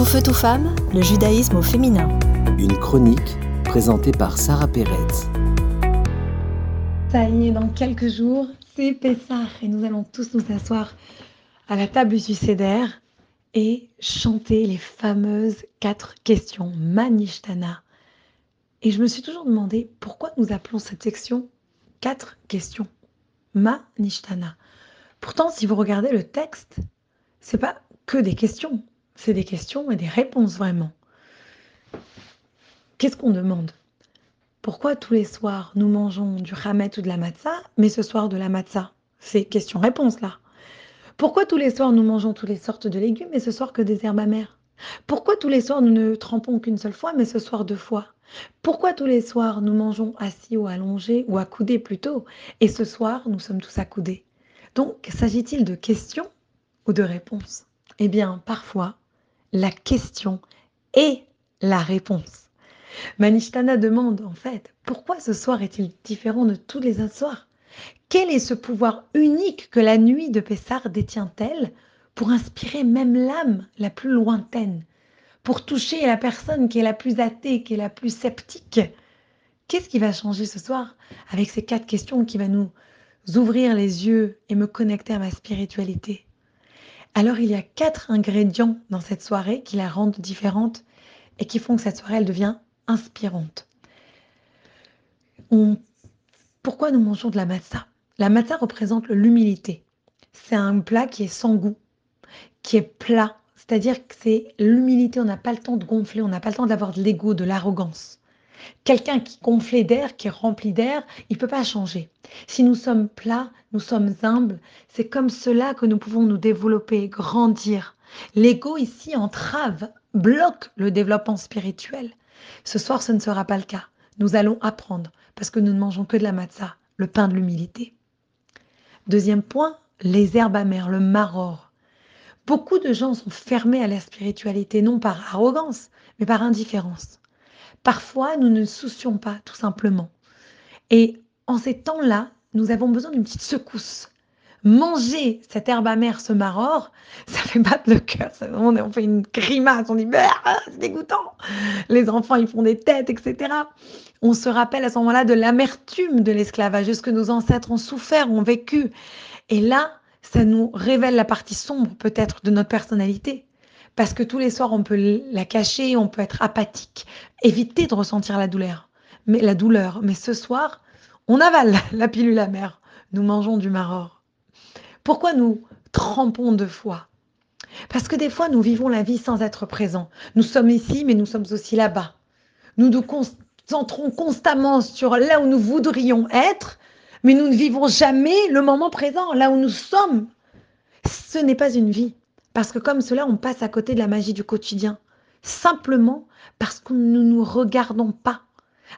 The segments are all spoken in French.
Tout feu, tout femme, le judaïsme au féminin. Une chronique présentée par Sarah Pérez. Ça y est, dans quelques jours, c'est Pessah et nous allons tous nous asseoir à la table du Seder et chanter les fameuses quatre questions Manishtana. Et je me suis toujours demandé pourquoi nous appelons cette section quatre questions Manishtana. Pourtant, si vous regardez le texte, c'est pas que des questions, c'est des questions et des réponses vraiment. Qu'est-ce qu'on demande? Pourquoi tous les soirs nous mangeons du hamet ou de la matzah, mais ce soir de la matzah? C'est question-réponse là. Pourquoi tous les soirs nous mangeons toutes les sortes de légumes, mais ce soir que des herbes amères? Pourquoi tous les soirs nous ne trempons qu'une seule fois, mais ce soir deux fois? Pourquoi tous les soirs nous mangeons assis ou allongés, ou accoudés plutôt, et ce soir nous sommes tous accoudés? Donc, s'agit-il de questions ou de réponses? Eh bien, parfois, la question est la réponse. Manishtana demande en fait pourquoi ce soir est-il différent de tous les autres soirs? Quel est ce pouvoir unique que la nuit de Pessar détient-elle pour inspirer même l'âme la plus lointaine, pour toucher la personne qui est la plus athée, qui est la plus sceptique? Qu'est-ce qui va changer ce soir avec ces quatre questions qui va nous ouvrir les yeux et me connecter à ma spiritualité? Alors il y a quatre ingrédients dans cette soirée qui la rendent différente et qui font que cette soirée devient inspirante. Pourquoi nous mangeons de la matzah La matzah représente l'humilité. C'est un plat qui est sans goût, qui est plat, c'est-à-dire que c'est l'humilité. On n'a pas le temps de gonfler, on n'a pas le temps d'avoir de l'ego, de l'arrogance. Quelqu'un qui gonfle d'air, qui est rempli d'air, il ne peut pas changer. Si nous sommes plats, nous sommes humbles, c'est comme cela que nous pouvons nous développer, grandir. L'ego ici entrave, bloque le développement spirituel. Ce soir, ce ne sera pas le cas. Nous allons apprendre parce que nous ne mangeons que de la matzah, le pain de l'humilité. Deuxième point, les herbes amères, le maror. Beaucoup de gens sont fermés à la spiritualité, non par arrogance, mais par indifférence. Parfois, nous ne soucions pas, tout simplement. Et en ces temps-là, nous avons besoin d'une petite secousse. Manger cette herbe amère, ce maror, ça fait battre le cœur. On fait une grimace, on dit bah, c'est dégoûtant. Les enfants, ils font des têtes, etc. On se rappelle à ce moment-là de l'amertume de l'esclavage, de ce que nos ancêtres ont souffert, ont vécu. Et là, ça nous révèle la partie sombre peut-être de notre personnalité parce que tous les soirs, on peut la cacher, on peut être apathique, éviter de ressentir la douleur. Mais la douleur, mais ce soir, on avale la pilule amère. Nous mangeons du maror. Pourquoi nous trempons de foi? Parce que des fois, nous vivons la vie sans être présents. Nous sommes ici, mais nous sommes aussi là-bas. Nous nous concentrons constamment sur là où nous voudrions être, mais nous ne vivons jamais le moment présent, là où nous sommes. Ce n'est pas une vie. Parce que comme cela, on passe à côté de la magie du quotidien. Simplement parce que nous ne nous regardons pas.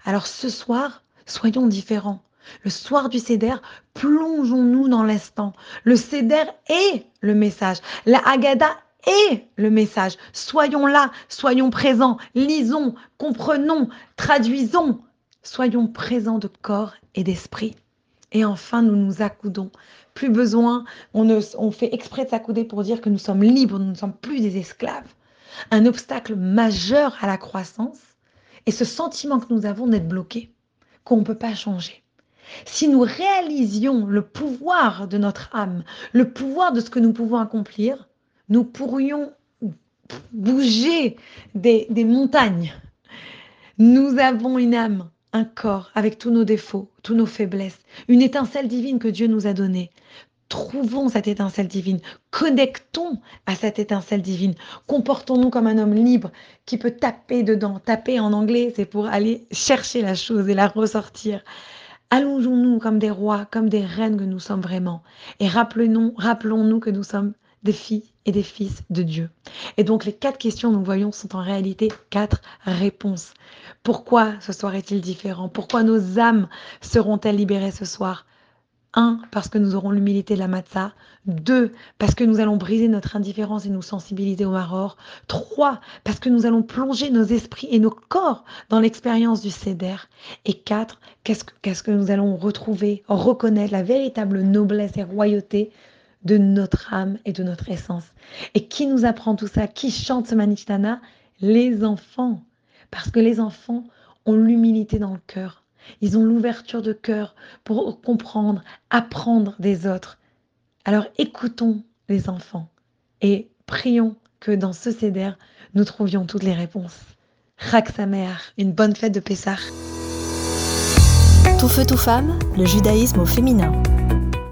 Alors ce soir, soyons différents. Le soir du Céder, plongeons-nous dans l'instant. Le Céder est le message. La Haggadah est le message. Soyons là, soyons présents, lisons, comprenons, traduisons. Soyons présents de corps et d'esprit. Et enfin, nous nous accoudons. Plus besoin, on, fait exprès de s'accouder pour dire que nous sommes libres, nous ne sommes plus des esclaves. Un obstacle majeur à la croissance est ce sentiment que nous avons d'être bloqués, qu'on ne peut pas changer. Si nous réalisions le pouvoir de notre âme, le pouvoir de ce que nous pouvons accomplir, nous pourrions bouger des montagnes. Nous avons une âme un corps avec tous nos défauts, tous nos faiblesses, une étincelle divine que Dieu nous a donnée. Trouvons cette étincelle divine, connectons à cette étincelle divine, comportons-nous comme un homme libre qui peut taper dedans. Taper en anglais, c'est pour aller chercher la chose et la ressortir. Allongeons-nous comme des rois, comme des reines que nous sommes vraiment. Et rappelons-nous rappelons que nous sommes des filles et des fils de Dieu. Et donc les quatre questions, nous voyons, sont en réalité quatre réponses. Pourquoi ce soir est-il différent? Pourquoi nos âmes seront-elles libérées ce soir? Un, parce que nous aurons l'humilité de la matzah. Deux, parce que nous allons briser notre indifférence et nos sensibilités au maror. Trois, parce que nous allons plonger nos esprits et nos corps dans l'expérience du Seder. Et quatre, qu'est-ce que, qu'est-ce que nous allons retrouver, reconnaître la véritable noblesse et royauté de notre âme et de notre essence. Et qui nous apprend tout ça? Qui chante ce Manishtana Les enfants. Parce que les enfants ont l'humilité dans le cœur. Ils ont l'ouverture de cœur pour comprendre, apprendre des autres. Alors écoutons les enfants et prions que dans ce CEDER, nous trouvions toutes les réponses. Rak sa mère, une bonne fête de Pessah. Tout feu, tout femme, le judaïsme au féminin.